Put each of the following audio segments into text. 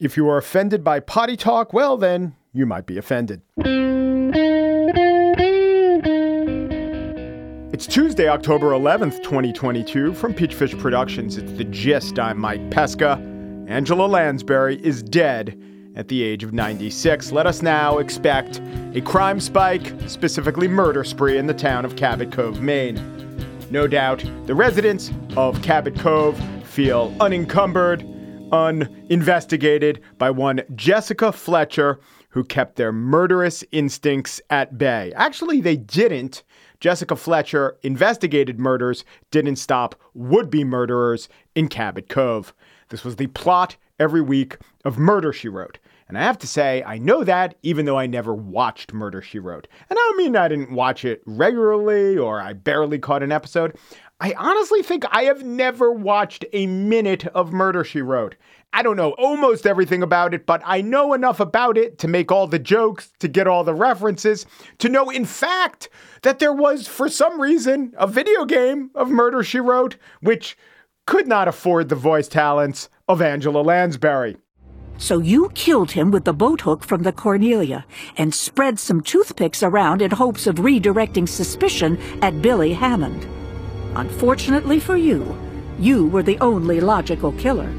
If you are offended by potty talk, well, then you might be offended. It's Tuesday, October 11th, 2022. From Peachfish Productions, it's The Gist. I'm Mike Pesca. Angela Lansbury is dead at the age of 96. Let us now expect a crime spike, specifically murder spree, in the town of Cabot Cove, Maine. No doubt the residents of Cabot Cove feel unencumbered, uninvestigated by one Jessica Fletcher, who kept their murderous instincts at bay. Actually, they didn't. Jessica Fletcher investigated murders, didn't stop would be murderers in Cabot Cove. This was the plot every week of Murder, She Wrote. And I have to say, I know that even though I never watched Murder, She Wrote. And I don't mean I didn't watch it regularly or I barely caught an episode. I honestly think I have never watched a minute of Murder, She Wrote. I don't know almost everything about it, but I know enough about it to make all the jokes, to get all the references, to know, in fact, that there was, for some reason, a video game of Murder She Wrote, which could not afford the voice talents of Angela Lansbury. So you killed him with the boat hook from the Cornelia and spread some toothpicks around in hopes of redirecting suspicion at Billy Hammond. Unfortunately for you, you were the only logical killer.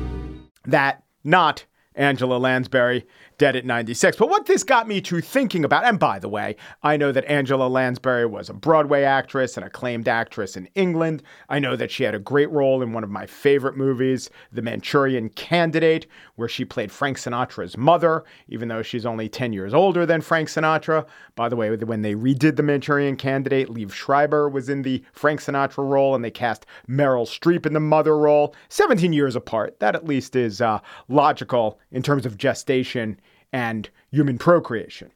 That not Angela Lansbury dead at 96. But what this got me to thinking about, and by the way, I know that Angela Lansbury was a Broadway actress, and acclaimed actress in England. I know that she had a great role in one of my favorite movies, The Manchurian Candidate, where she played Frank Sinatra's mother, even though she's only 10 years older than Frank Sinatra. By the way, when they redid The Manchurian Candidate, Liev Schreiber was in the Frank Sinatra role, and they cast Meryl Streep in the mother role, 17 years apart. That at least is uh, logical in terms of gestation and human procreation.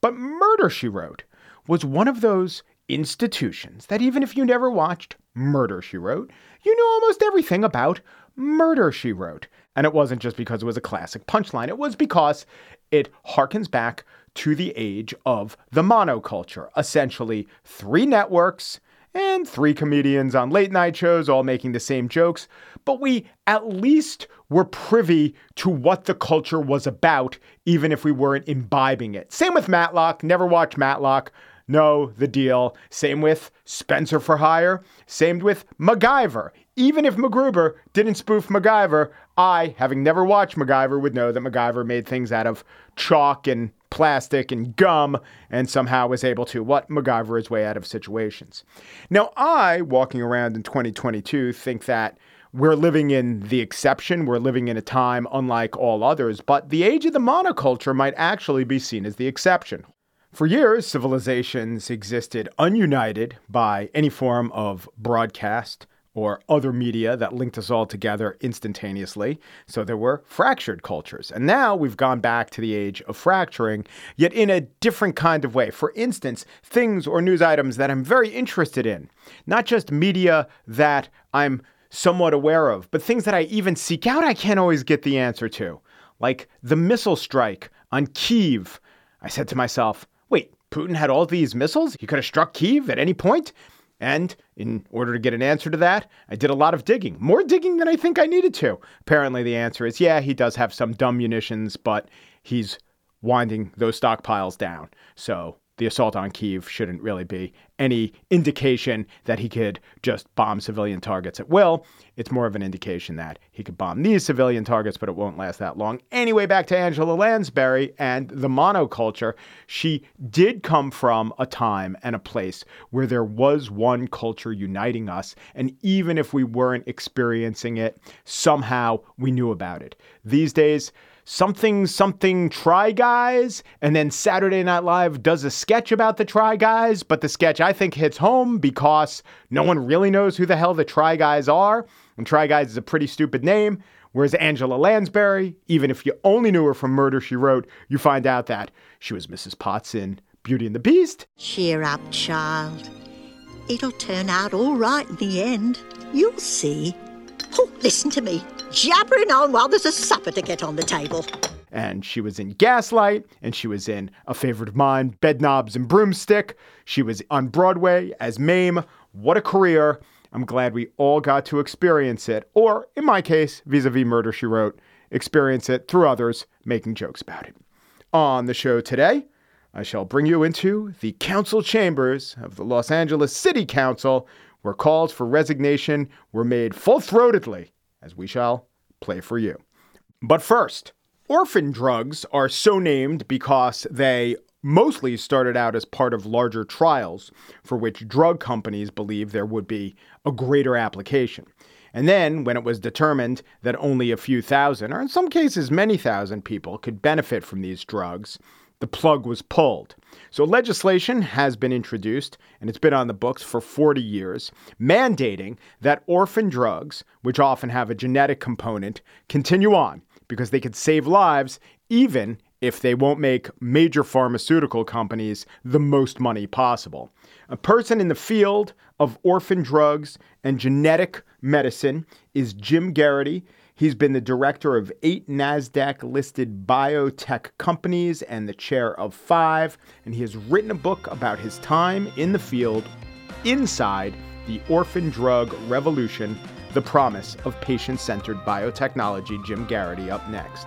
But Murder, She Wrote was one of those institutions that even if you never watched Murder, She Wrote, you knew almost everything about Murder, She Wrote. And it wasn't just because it was a classic punchline, it was because it harkens back to the age of the monoculture. Essentially, three networks and three comedians on late night shows all making the same jokes, but we at least were privy to what the culture was about, even if we weren't imbibing it. Same with Matlock, never watched Matlock. Know the deal. Same with Spencer for Hire. Same with MacGyver. Even if MacGruber didn't spoof MacGyver, I, having never watched MacGyver, would know that MacGyver made things out of chalk and plastic and gum and somehow was able to what MacGyver his way out of situations. Now, I, walking around in 2022, think that we're living in the exception. We're living in a time unlike all others, but the age of the monoculture might actually be seen as the exception. For years, civilizations existed ununited by any form of broadcast or other media that linked us all together instantaneously. So there were fractured cultures. And now we've gone back to the age of fracturing, yet in a different kind of way. For instance, things or news items that I'm very interested in, not just media that I'm somewhat aware of, but things that I even seek out, I can't always get the answer to. Like the missile strike on Kiev. I said to myself, wait, Putin had all these missiles? He could have struck Kiev at any point? And in order to get an answer to that, I did a lot of digging, more digging than I think I needed to. Apparently, the answer is yeah, he does have some dumb munitions, but he's winding those stockpiles down. So the assault on Kiev shouldn't really be any indication that he could just bomb civilian targets at will. It's more of an indication that he could bomb these civilian targets, but it won't last that long. Anyway, back to Angela Lansbury and the monoculture. She did come from a time and a place where there was one culture uniting us. And even if we weren't experiencing it, somehow we knew about it. These days, something something Try Guys, and then Saturday Night Live does a sketch about the Try Guys, but the sketch I think hits home because no one really knows who the hell the Try Guys are. And Try Guys is a pretty stupid name. Whereas Angela Lansbury, even if you only knew her from Murder She Wrote, you find out that she was Mrs. Potts in Beauty and the Beast. Cheer up, child. It'll turn out all right in the end. You'll see. Oh, listen to me, jabbering on while there's a supper to get on the table. And she was in Gaslight, and she was in A Favorite of Mine, Bedknobs and Broomstick. She was on Broadway as Mame. What a career. I'm glad we all got to experience it, or in my case, vis a vis Murder She Wrote, experience it through others making jokes about it. On the show today, I shall bring you into the council chambers of the Los Angeles City Council, where calls for resignation were made full throatedly, as we shall play for you. But first, orphan drugs are so named because they mostly started out as part of larger trials for which drug companies believed there would be a greater application. And then, when it was determined that only a few thousand, or in some cases many thousand people, could benefit from these drugs, the plug was pulled. So legislation has been introduced, and it's been on the books for 40 years, mandating that orphan drugs, which often have a genetic component, continue on because they could save lives even if they won't make major pharmaceutical companies the most money possible. A person in the field of orphan drugs and genetic medicine is Jim Geraghty. He's been the director of eight NASDAQ listed biotech companies and the chair of five. And he has written a book about his time in the field inside the orphan drug revolution, the promise of patient centered biotechnology. Jim Geraghty up next.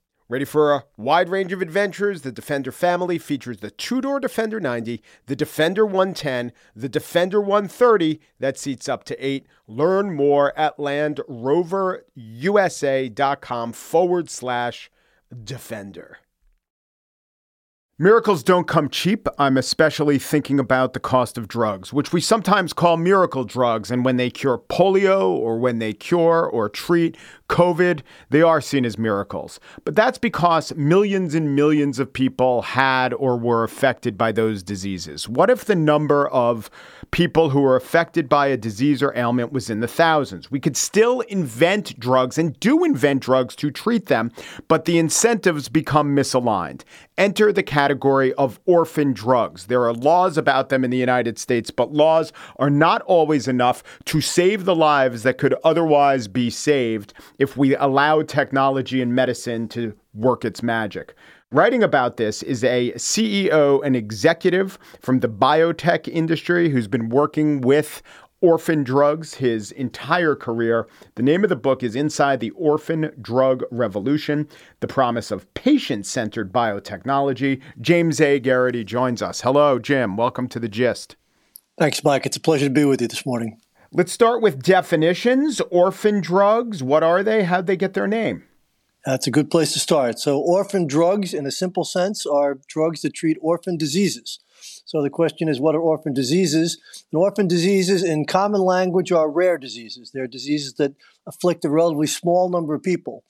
Ready for a wide range of adventures? The Defender family features the two door Defender 90, the Defender 110, the Defender 130 that seats up to eight. Learn more at landroverusa.com forward slash Defender. Miracles don't come cheap. I'm especially thinking about the cost of drugs, which we sometimes call miracle drugs. And when they cure polio or when they cure or treat COVID, they are seen as miracles. But that's because millions and millions of people had or were affected by those diseases. What if the number of people who were affected by a disease or ailment was in the thousands? We could still invent drugs and do invent drugs to treat them, but the incentives become misaligned. Enter the category of orphan drugs. There are laws about them in the United States, but laws are not always enough to save the lives that could otherwise be saved if we allow technology and medicine to work its magic. Writing about this is a CEO and executive from the biotech industry who's been working with orphan drugs his entire career. The name of the book is Inside the Orphan Drug Revolution The Promise of Patient Centered Biotechnology. James A. Geraghty joins us. Hello, Jim. Welcome to the gist. Thanks, Mike. It's a pleasure to be with you this morning. Let's start with definitions. Orphan drugs, what are they? How'd they get their name? That's a good place to start. So, orphan drugs, in a simple sense, are drugs that treat orphan diseases. So, the question is what are orphan diseases? And orphan diseases, in common language, are rare diseases. They're diseases that afflict a relatively small number of people.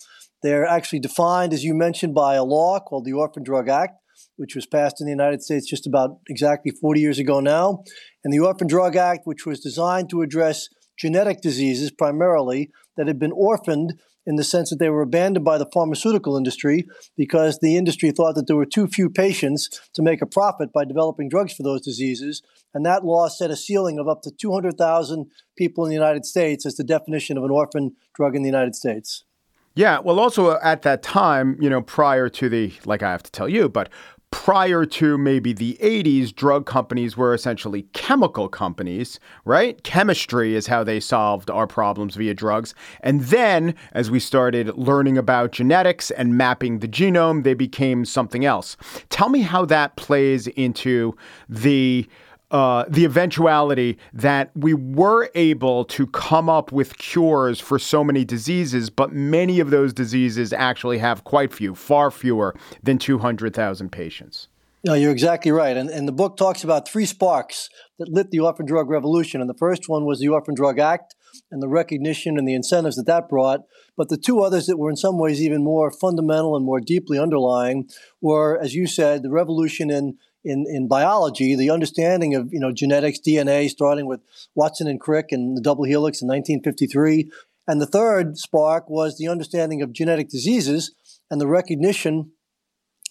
They're actually defined, as you mentioned, by a law called the Orphan Drug Act, which was passed in the United States just about exactly 40 years ago now. And the Orphan Drug Act, which was designed to address genetic diseases primarily that had been orphaned in the sense that they were abandoned by the pharmaceutical industry because the industry thought that there were too few patients to make a profit by developing drugs for those diseases. And that law set a ceiling of up to 200,000 people in the United States as the definition of an orphan drug in the United States. Yeah, well, also at that time, you know, prior to the, like I have to tell you, but prior to maybe the 80s, drug companies were essentially chemical companies, right? Chemistry is how they solved our problems via drugs. And then, as we started learning about genetics and mapping the genome, they became something else. Tell me how that plays into the uh, the eventuality that we were able to come up with cures for so many diseases, but many of those diseases actually have quite few, far fewer than 200,000 patients. No, you're exactly right. And, and the book talks about three sparks that lit the orphan drug revolution. And the first one was the Orphan Drug Act and the recognition and the incentives that that brought. But the two others that were in some ways even more fundamental and more deeply underlying were, as you said, the revolution in in, in biology, the understanding of you know genetics, DNA, starting with Watson and Crick and the double helix in 1953, and the third spark was the understanding of genetic diseases and the recognition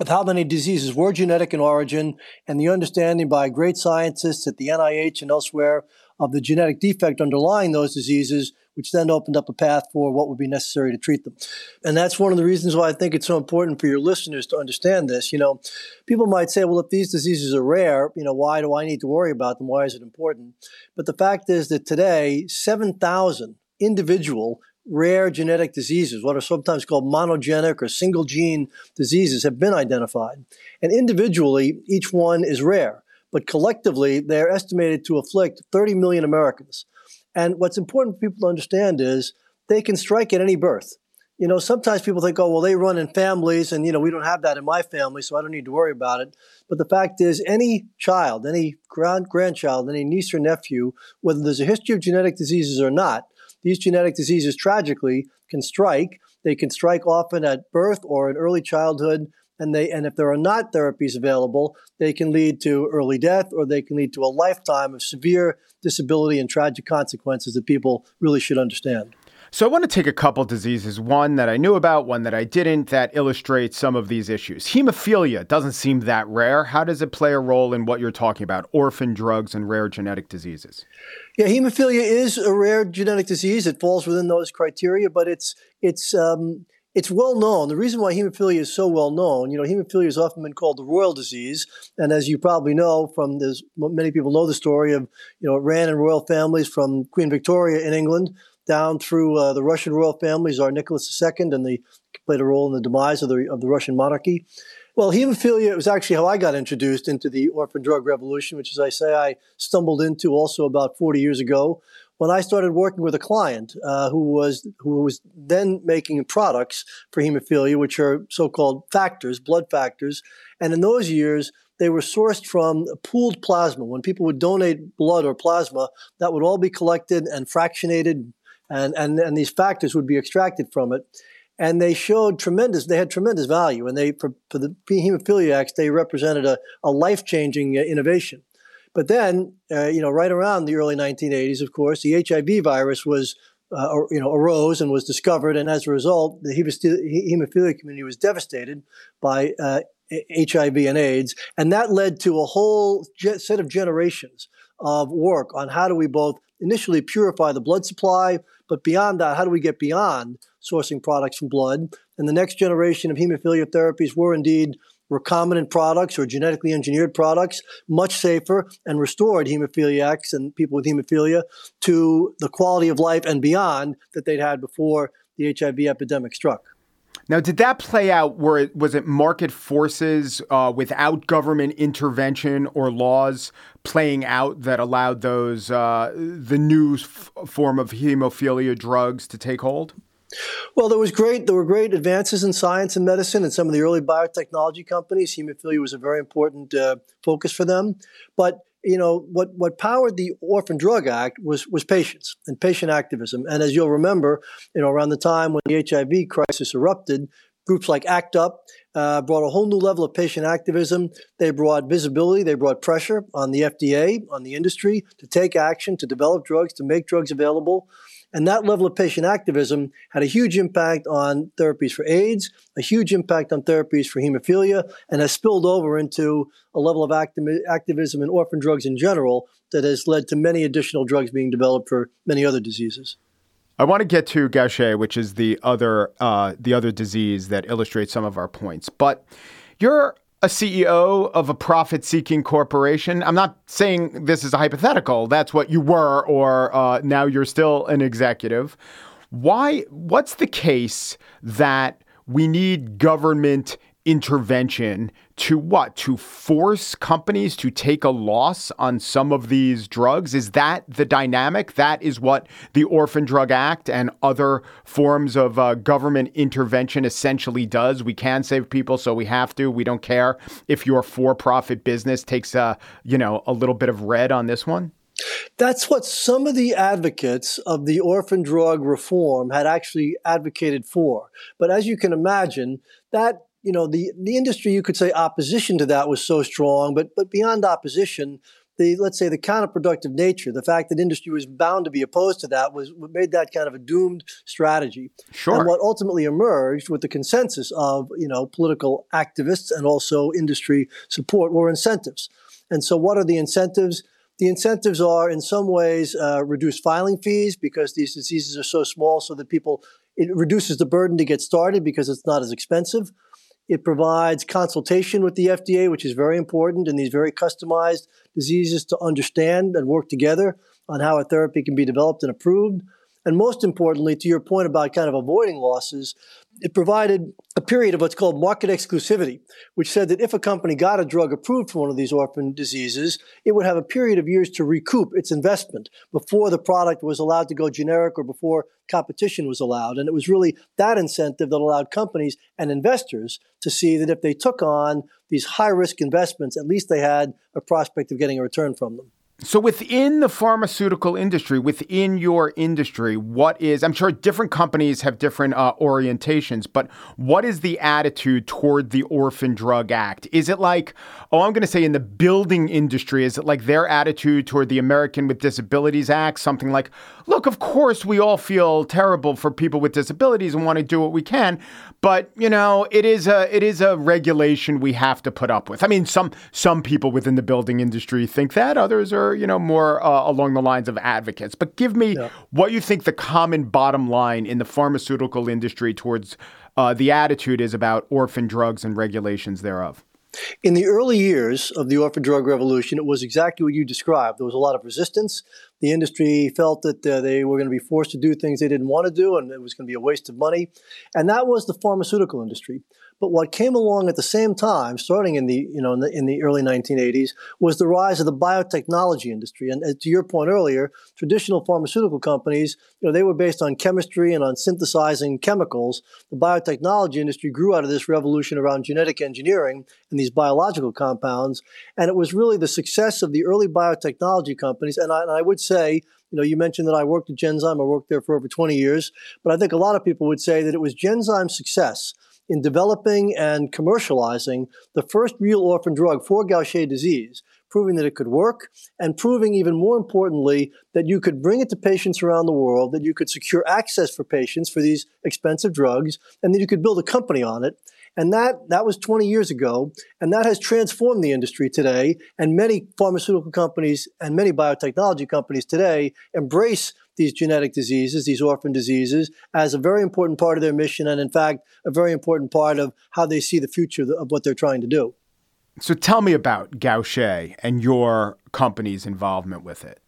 of how many diseases were genetic in origin, and the understanding by great scientists at the NIH and elsewhere of the genetic defect underlying those diseases which then opened up a path for what would be necessary to treat them. And that's one of the reasons why I think it's so important for your listeners to understand this. You know, people might say, well, if these diseases are rare, you know, why do I need to worry about them? Why is it important? But the fact is that today, 7,000 individual rare genetic diseases, what are sometimes called monogenic or single gene diseases, have been identified. And individually, each one is rare, but collectively, they're estimated to afflict 30 million Americans. And what's important for people to understand is they can strike at any birth. You know, sometimes people think, oh, well, they run in families, and, you know, we don't have that in my family, so I don't need to worry about it. But the fact is, any child, any grand- grandchild, any niece or nephew, whether there's a history of genetic diseases or not, these genetic diseases tragically can strike. They can strike often at birth or in early childhood and they and if there are not therapies available, they can lead to early death or they can lead to a lifetime of severe disability and tragic consequences that people really should understand. So I want to take a couple diseases, one that I knew about, one that I didn't, that illustrates some of these issues. Hemophilia doesn't seem that rare. How does it play a role in what you're talking about, orphan drugs and rare genetic diseases? Yeah, hemophilia is a rare genetic disease. It falls within those criteria, but it's it's um, it's well known. The reason why hemophilia is so well known, you know, hemophilia has often been called the royal disease, and as you probably know from this, many people know the story of, you know, it ran in royal families from Queen Victoria in England down through uh, the Russian royal families, Tsar Nicholas II, and they played a role in the demise of the of the Russian monarchy. Well, hemophilia was actually how I got introduced into the orphan drug revolution, which, as I say, I stumbled into also about 40 years ago when I started working with a client uh, who was who was then making products for hemophilia, which are so-called factors, blood factors, and in those years they were sourced from pooled plasma. When people would donate blood or plasma, that would all be collected and fractionated, and and, and these factors would be extracted from it. And they showed tremendous, they had tremendous value. And they, for, for the hemophiliacs, they represented a, a life changing uh, innovation. But then, uh, you know, right around the early 1980s, of course, the HIV virus was, uh, you know, arose and was discovered, and as a result, the hemophilia community was devastated by uh, HIV and AIDS, and that led to a whole set of generations of work on how do we both initially purify the blood supply, but beyond that, how do we get beyond sourcing products from blood? And the next generation of hemophilia therapies were indeed recombinant products or genetically engineered products, much safer, and restored hemophiliacs and people with hemophilia to the quality of life and beyond that they'd had before the HIV epidemic struck. Now, did that play out? Where it, was it market forces uh, without government intervention or laws playing out that allowed those uh, the new f- form of hemophilia drugs to take hold? Well, there was great. There were great advances in science and medicine, and some of the early biotechnology companies. Hemophilia was a very important uh, focus for them. But you know what? What powered the Orphan Drug Act was was patients and patient activism. And as you'll remember, you know around the time when the HIV crisis erupted, Groups like ACT UP uh, brought a whole new level of patient activism. They brought visibility, they brought pressure on the FDA, on the industry to take action, to develop drugs, to make drugs available. And that level of patient activism had a huge impact on therapies for AIDS, a huge impact on therapies for hemophilia, and has spilled over into a level of acti- activism in orphan drugs in general that has led to many additional drugs being developed for many other diseases. I want to get to Gaucher, which is the other uh, the other disease that illustrates some of our points. But you're a CEO of a profit seeking corporation. I'm not saying this is a hypothetical. That's what you were, or uh, now you're still an executive. Why? What's the case that we need government intervention to what? To force companies to take a loss on some of these drugs? Is that the dynamic? That is what the Orphan Drug Act and other forms of uh, government intervention essentially does. We can save people, so we have to. We don't care if your for-profit business takes a, you know, a little bit of red on this one. That's what some of the advocates of the orphan drug reform had actually advocated for. But as you can imagine, that you know, the, the industry, you could say opposition to that was so strong, but, but beyond opposition, the, let's say the counterproductive nature, the fact that industry was bound to be opposed to that was what made that kind of a doomed strategy. Sure. And what ultimately emerged with the consensus of, you know, political activists and also industry support were incentives. And so what are the incentives? The incentives are in some ways uh, reduced filing fees because these diseases are so small so that people, it reduces the burden to get started because it's not as expensive. It provides consultation with the FDA, which is very important in these very customized diseases to understand and work together on how a therapy can be developed and approved. And most importantly, to your point about kind of avoiding losses, it provided a period of what's called market exclusivity, which said that if a company got a drug approved for one of these orphan diseases, it would have a period of years to recoup its investment before the product was allowed to go generic or before competition was allowed. And it was really that incentive that allowed companies and investors to see that if they took on these high risk investments, at least they had a prospect of getting a return from them. So within the pharmaceutical industry, within your industry, what is, I'm sure different companies have different uh, orientations, but what is the attitude toward the Orphan Drug Act? Is it like, oh, I'm going to say in the building industry, is it like their attitude toward the American with Disabilities Act? Something like, look, of course, we all feel terrible for people with disabilities and want to do what we can, but you know, it is a it is a regulation we have to put up with. I mean, some some people within the building industry think that, others are you know more uh, along the lines of advocates. But give me yeah. what you think the common bottom line in the pharmaceutical industry towards uh, the attitude is about orphan drugs and regulations thereof. In the early years of the orphan drug revolution, it was exactly what you described. There was a lot of resistance. The industry felt that uh, they were going to be forced to do things they didn't want to do, and it was going to be a waste of money. And that was the pharmaceutical industry. But what came along at the same time, starting in the you know in the, in the early 1980s, was the rise of the biotechnology industry. And uh, to your point earlier, traditional pharmaceutical companies, you know, they were based on chemistry and on synthesizing chemicals. The biotechnology industry grew out of this revolution around genetic engineering and these biological compounds. And it was really the success of the early biotechnology companies. And I, and I would say you know, you mentioned that I worked at Genzyme. I worked there for over 20 years. But I think a lot of people would say that it was Genzyme's success in developing and commercializing the first real orphan drug for Gaucher disease, proving that it could work and proving even more importantly that you could bring it to patients around the world, that you could secure access for patients for these expensive drugs, and that you could build a company on it. And that, that was 20 years ago, and that has transformed the industry today. And many pharmaceutical companies and many biotechnology companies today embrace these genetic diseases, these orphan diseases, as a very important part of their mission, and in fact, a very important part of how they see the future of what they're trying to do. So tell me about Gaucher and your company's involvement with it.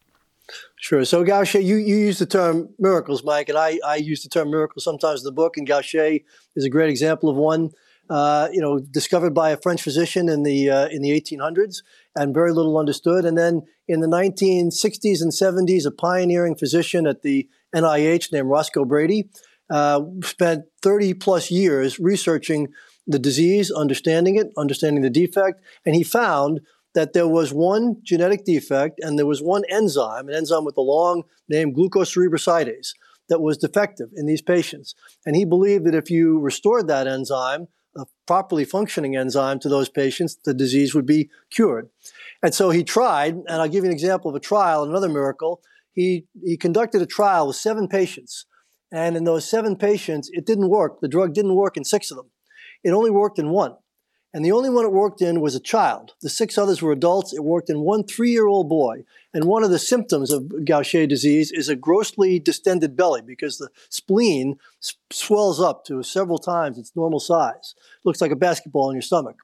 Sure. So Gaucher, you, you use the term miracles, Mike, and I, I use the term miracles sometimes in the book, and Gaucher is a great example of one. Uh, you know, discovered by a French physician in the uh, in the 1800s, and very little understood. And then in the 1960s and 70s, a pioneering physician at the NIH named Roscoe Brady uh, spent 30 plus years researching the disease, understanding it, understanding the defect, and he found that there was one genetic defect and there was one enzyme, an enzyme with a long name, glucocerebrosidase, that was defective in these patients. And he believed that if you restored that enzyme, a properly functioning enzyme to those patients, the disease would be cured. And so he tried, and I'll give you an example of a trial, another miracle. He, he conducted a trial with seven patients. And in those seven patients, it didn't work. The drug didn't work in six of them. It only worked in one. And the only one it worked in was a child. The six others were adults. It worked in one three year old boy. And one of the symptoms of Gaucher disease is a grossly distended belly because the spleen swells up to several times its normal size. It looks like a basketball in your stomach.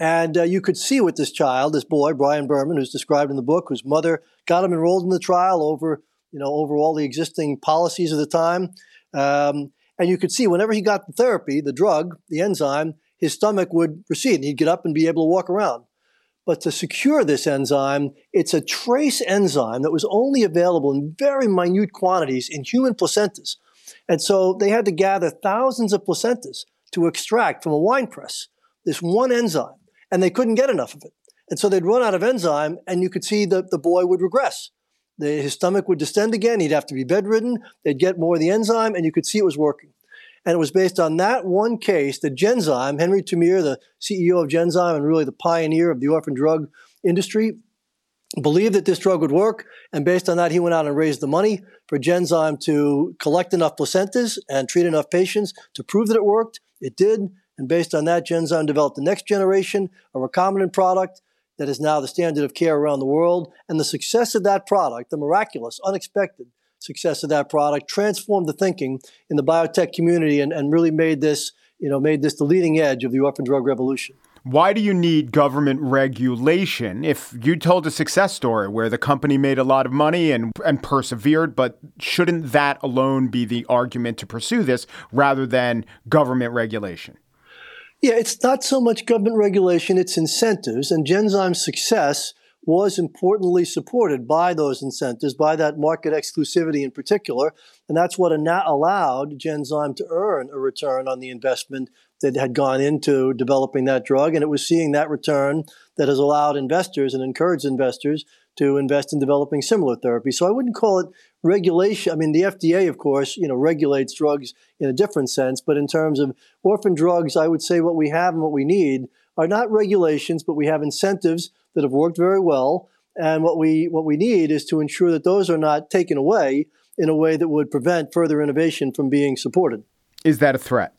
And uh, you could see with this child, this boy, Brian Berman, who's described in the book, whose mother got him enrolled in the trial over, you know, over all the existing policies of the time. Um, and you could see whenever he got the therapy, the drug, the enzyme, his stomach would recede and he'd get up and be able to walk around. But to secure this enzyme, it's a trace enzyme that was only available in very minute quantities in human placentas. And so they had to gather thousands of placentas to extract from a wine press this one enzyme, and they couldn't get enough of it. And so they'd run out of enzyme, and you could see that the boy would regress. The, his stomach would distend again. He'd have to be bedridden. They'd get more of the enzyme, and you could see it was working. And it was based on that one case that Genzyme, Henry Termeer, the CEO of Genzyme and really the pioneer of the orphan drug industry, believed that this drug would work. And based on that, he went out and raised the money for Genzyme to collect enough placentas and treat enough patients to prove that it worked. It did. And based on that, Genzyme developed the next generation, a recombinant product that is now the standard of care around the world. And the success of that product, the miraculous, unexpected success of that product, transformed the thinking in the biotech community and, and really made this, you know, made this the leading edge of the orphan drug revolution. Why do you need government regulation if you told a success story where the company made a lot of money and, and persevered, but shouldn't that alone be the argument to pursue this rather than government regulation? Yeah, it's not so much government regulation, it's incentives. And Genzyme's success was importantly supported by those incentives, by that market exclusivity in particular. And that's what allowed Genzyme to earn a return on the investment that had gone into developing that drug. And it was seeing that return that has allowed investors and encouraged investors to invest in developing similar therapies. So I wouldn't call it regulation. I mean, the FDA, of course, you know, regulates drugs in a different sense. But in terms of orphan drugs, I would say what we have and what we need are not regulations, but we have incentives that have worked very well. And what we what we need is to ensure that those are not taken away in a way that would prevent further innovation from being supported. Is that a threat?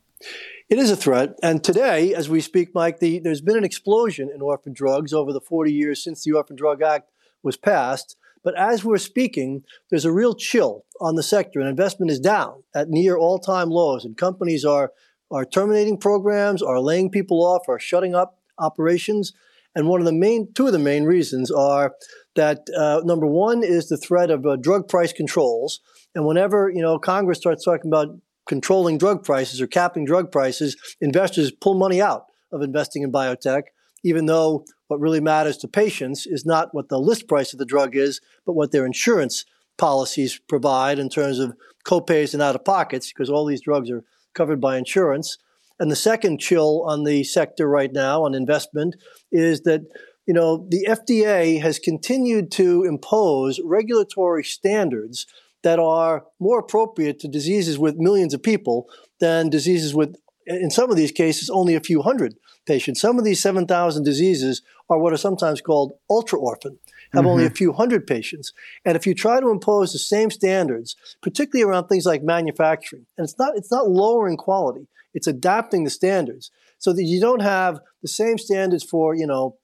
It is a threat. And today, as we speak, Mike, the, there's been an explosion in orphan drugs over the 40 years since the Orphan Drug Act was passed. But as we're speaking, there's a real chill on the sector, and investment is down at near all time lows. And companies are, are terminating programs, are laying people off, are shutting up operations. And one of the main, two of the main reasons are that uh, number one is the threat of uh, drug price controls. And whenever you know Congress starts talking about controlling drug prices or capping drug prices, investors pull money out of investing in biotech, even though what really matters to patients is not what the list price of the drug is, but what their insurance policies provide in terms of copays and out of pockets, because all these drugs are covered by insurance. And the second chill on the sector right now on investment is that you know the FDA has continued to impose regulatory standards that are more appropriate to diseases with millions of people than diseases with in some of these cases only a few hundred patients. Some of these 7,000 diseases are what are sometimes called ultra orphan, have mm-hmm. only a mm-hmm. few hundred patients. And if you try to impose the same standards, particularly around things like manufacturing, and it's not it's not lowering quality, it's adapting the standards so that you don't have the same standards for, you know,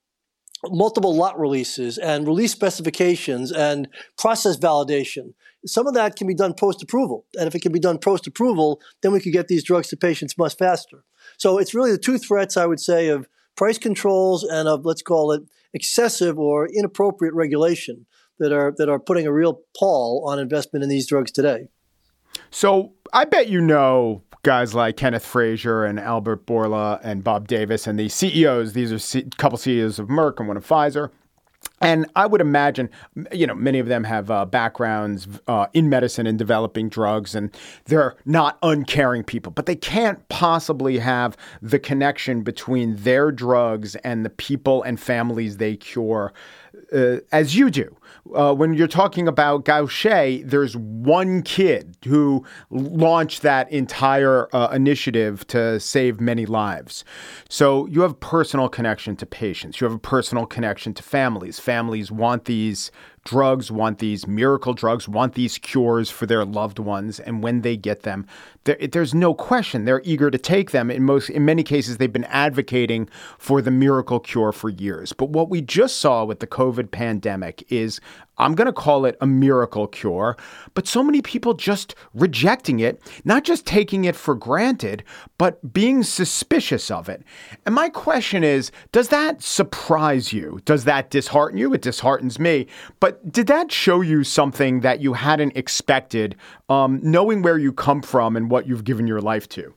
multiple lot releases and release specifications and process validation. Some of that can be done post approval. And if it can be done post approval, then we could get these drugs to patients much faster. So it's really the two threats, I would say, of price controls and of, let's call it, excessive or inappropriate regulation that are, that are putting a real pall on investment in these drugs today. So I bet you know guys like Kenneth Frazier and Albert Bourla and Bob Davis and the CEOs. These are a couple CEOs of Merck and one of Pfizer. And I would imagine, you know, many of them have uh, backgrounds uh, in medicine and developing drugs, and they're not uncaring people, but they can't possibly have the connection between their drugs and the people and families they cure uh, as you do. Uh, when you're talking about Gaucher, there's one kid who launched that entire uh, initiative to save many lives. So you have a personal connection to patients. You have a personal connection to families. Families want these drugs, want these miracle drugs, want these cures for their loved ones, and when they get them, there, there's no question they're eager to take them. In most, in many cases, they've been advocating for the miracle cure for years. But what we just saw with the COVID pandemic is I'm going to call it a miracle cure, but so many people just rejecting it, not just taking it for granted, but being suspicious of it. And my question is Does that surprise you? Does that dishearten you? It disheartens me. But did that show you something that you hadn't expected, um, knowing where you come from and what you've given your life to?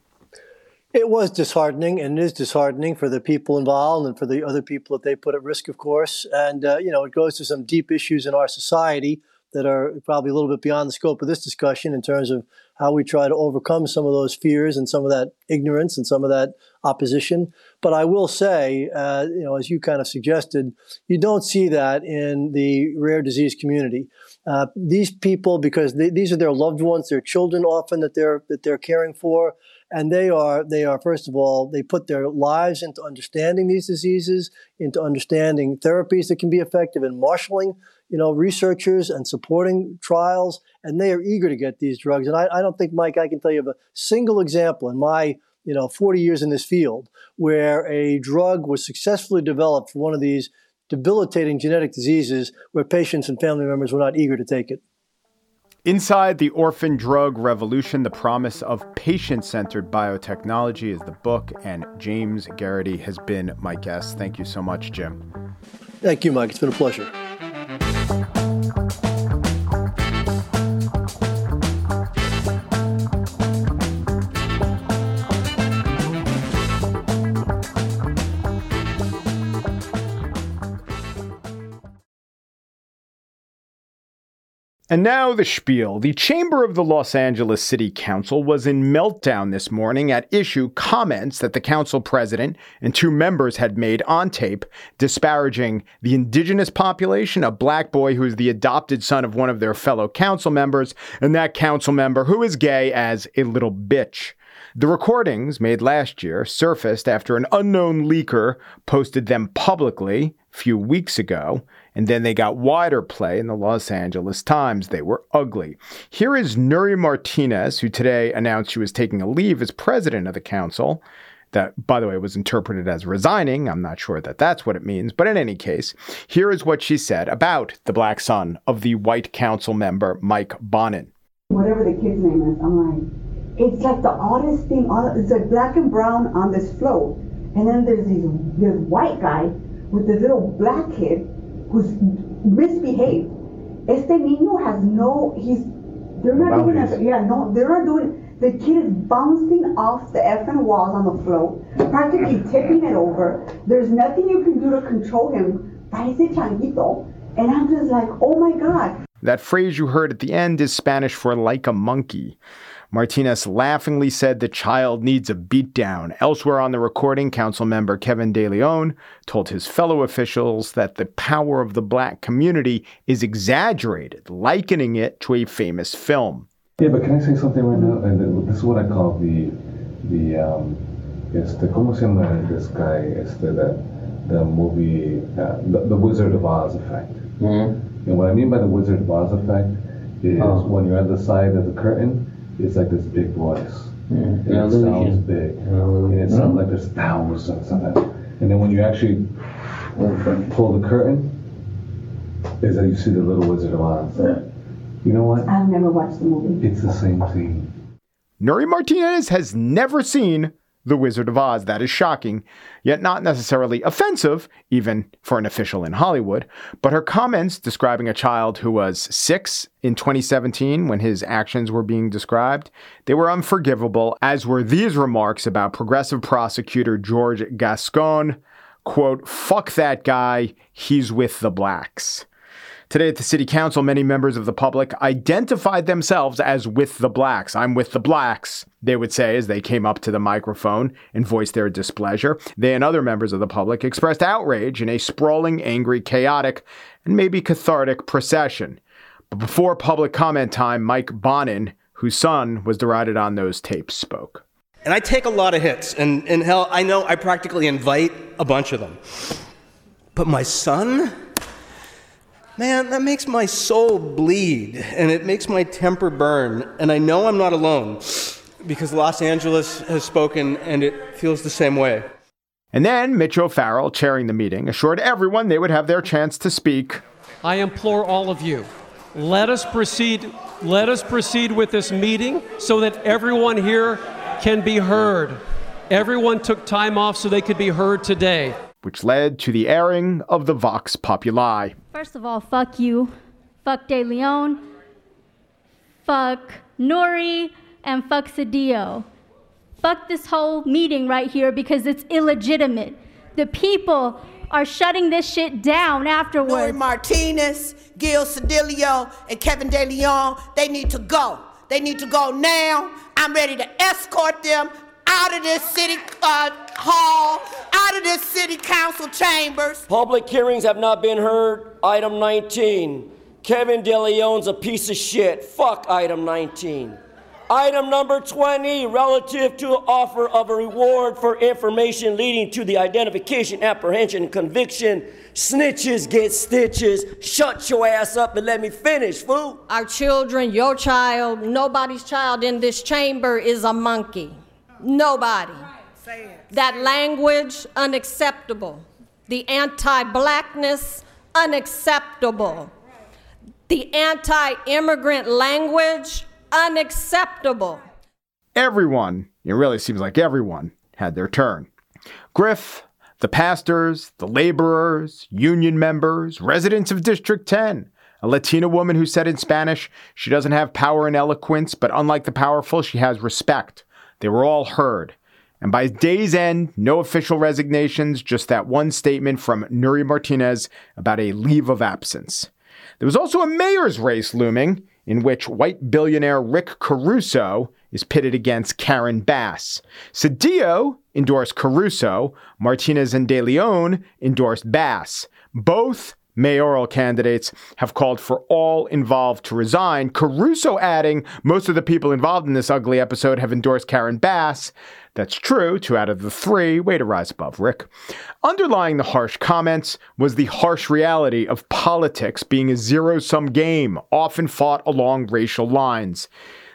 It was disheartening, and it is disheartening for the people involved and for the other people that they put at risk, of course. And uh, you know, it goes to some deep issues in our society that are probably a little bit beyond the scope of this discussion in terms of how we try to overcome some of those fears and some of that ignorance and some of that opposition. But I will say, uh, you know, as you kind of suggested, you don't see that in the rare disease community. Uh, these people, because they, these are their loved ones, their children often that they're that they're caring for and they are they are first of all they put their lives into understanding these diseases into understanding therapies that can be effective in marshaling you know researchers and supporting trials and they are eager to get these drugs. And i, I don't think mike i can tell you of a single example in my you know 40 years in this field where a drug was successfully developed for one of these debilitating genetic diseases where patients and family members were not eager to take it Inside the Orphan Drug Revolution, the promise of patient centered biotechnology is the book, and James Geraghty has been my guest. Thank you so much, Jim. Thank you, Mike. It's been a pleasure. And now the spiel. The chamber of the Los Angeles City Council was in meltdown this morning at issue comments that the council president and two members had made on tape disparaging the indigenous population, a black boy who is the adopted son of one of their fellow council members, and that council member who is gay as a little bitch. The recordings made last year surfaced after an unknown leaker posted them publicly a few weeks ago and then they got wider play in the Los Angeles Times. They were ugly. Here is Nury Martinez, who today announced she was taking a leave as president of the council. That, by the way, was interpreted as resigning. I'm not sure that that's what it means, but in any case, here is what she said about the black son of the white council member, Mike Bonin. Whatever the kid's name is, I'm like, it's like the oddest thing. It's like black and brown on this float, and then there's these this white guy with this little black kid who's misbehaved. Este niño has no, he's, they're not doing it, yeah, no, they're not doing, the kid is bouncing off the effing walls on the floor, practically tipping it over. There's nothing you can do to control him. Parece changuito. And I'm just like, oh my God. That phrase you heard at the end is Spanish for like a monkey. Martinez laughingly said the child needs a beatdown. Elsewhere on the recording, council member Kevin De Leon told his fellow officials that the power of the black community is exaggerated, likening it to a famous film. Yeah, but can I say something right now? And this is what I call the the um, este, ¿cómo se llama this guy? Este, the, the movie, uh, the, the, Wizard of Oz effect. Mm-hmm. And what I mean by the Wizard of Oz effect is oh. when you're at the side of the curtain it's like this big voice. Yeah. And it sounds big. And it sounds like there's thousands of them. And then when you actually pull the curtain, is that you see the little Wizard of Oz. Yeah. You know what? I've never watched the movie. It's the same thing. Nury Martinez has never seen the Wizard of Oz. That is shocking, yet not necessarily offensive, even for an official in Hollywood. But her comments describing a child who was six in 2017 when his actions were being described, they were unforgivable, as were these remarks about progressive prosecutor George Gascon. Quote, fuck that guy, he's with the blacks. Today at the city council, many members of the public identified themselves as with the blacks. I'm with the blacks, they would say as they came up to the microphone and voiced their displeasure. They and other members of the public expressed outrage in a sprawling, angry, chaotic, and maybe cathartic procession. But before public comment time, Mike Bonin, whose son was derided on those tapes, spoke. And I take a lot of hits, and, and hell, I know I practically invite a bunch of them. But my son? Man, that makes my soul bleed, and it makes my temper burn. And I know I'm not alone, because Los Angeles has spoken, and it feels the same way. And then Mitch O'Farrell, chairing the meeting, assured everyone they would have their chance to speak. I implore all of you, let us proceed. Let us proceed with this meeting so that everyone here can be heard. Everyone took time off so they could be heard today which led to the airing of the Vox Populi. First of all, fuck you. Fuck De Leon. Fuck Nury. And fuck Cedillo. Fuck this whole meeting right here because it's illegitimate. The people are shutting this shit down afterwards. Nury Martinez, Gil Cedillo, and Kevin De Leon, they need to go. They need to go now. I'm ready to escort them out of this city uh, hall, out of this city council chambers. Public hearings have not been heard. Item 19. Kevin DeLeon's a piece of shit. Fuck item 19. Item number 20, relative to offer of a reward for information leading to the identification, apprehension, and conviction. Snitches get stitches. Shut your ass up and let me finish, fool. Our children, your child, nobody's child in this chamber is a monkey. Nobody. That language, unacceptable. The anti blackness, unacceptable. The anti immigrant language, unacceptable. Everyone, it really seems like everyone, had their turn. Griff, the pastors, the laborers, union members, residents of District 10, a Latina woman who said in Spanish she doesn't have power and eloquence, but unlike the powerful, she has respect. They were all heard. And by day's end, no official resignations, just that one statement from Nury Martinez about a leave of absence. There was also a mayor's race looming, in which white billionaire Rick Caruso is pitted against Karen Bass. Cedillo endorsed Caruso, Martinez and De Leon endorsed Bass. Both mayoral candidates have called for all involved to resign. Caruso adding, most of the people involved in this ugly episode have endorsed Karen Bass. That's true, two out of the three. Way to rise above, Rick. Underlying the harsh comments was the harsh reality of politics being a zero sum game, often fought along racial lines.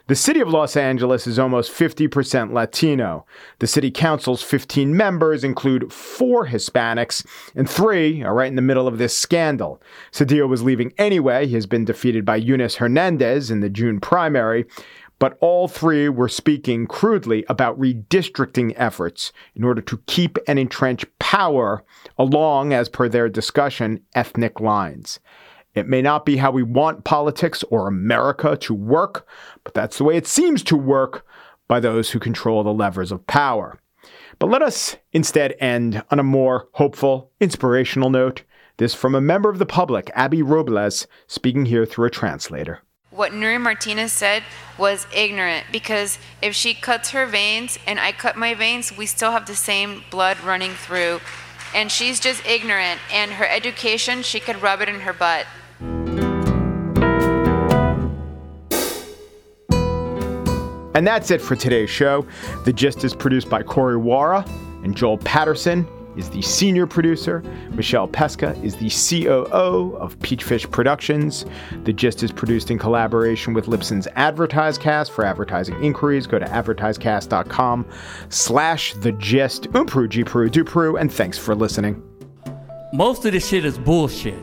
The city of Los Angeles is almost 50% Latino. The city council's 15 members include four Hispanics, and three are right in the middle of this scandal. Cedillo was leaving anyway. He has been defeated by Eunice Hernandez in the June primary. But all three were speaking crudely about redistricting efforts in order to keep and entrench power along, as per their discussion, ethnic lines. It may not be how we want politics or America to work, but that's the way it seems to work by those who control the levers of power. But let us instead end on a more hopeful, inspirational note. This from a member of the public, Abby Robles, speaking here through a translator. What Nury Martinez said was ignorant because if she cuts her veins and I cut my veins, we still have the same blood running through. And she's just ignorant, and her education, she could rub it in her butt. And that's it for today's show. The Gist is produced by Corey Wara, and Joel Patterson is the senior producer. Michelle Pesca is the COO of Peachfish Productions. The Gist is produced in collaboration with Libsyn's AdvertiseCast. For advertising inquiries, go to advertisecast.com slash the gist. Umpru, Gpru, Dupru, and thanks for listening. Most of this shit is bullshit.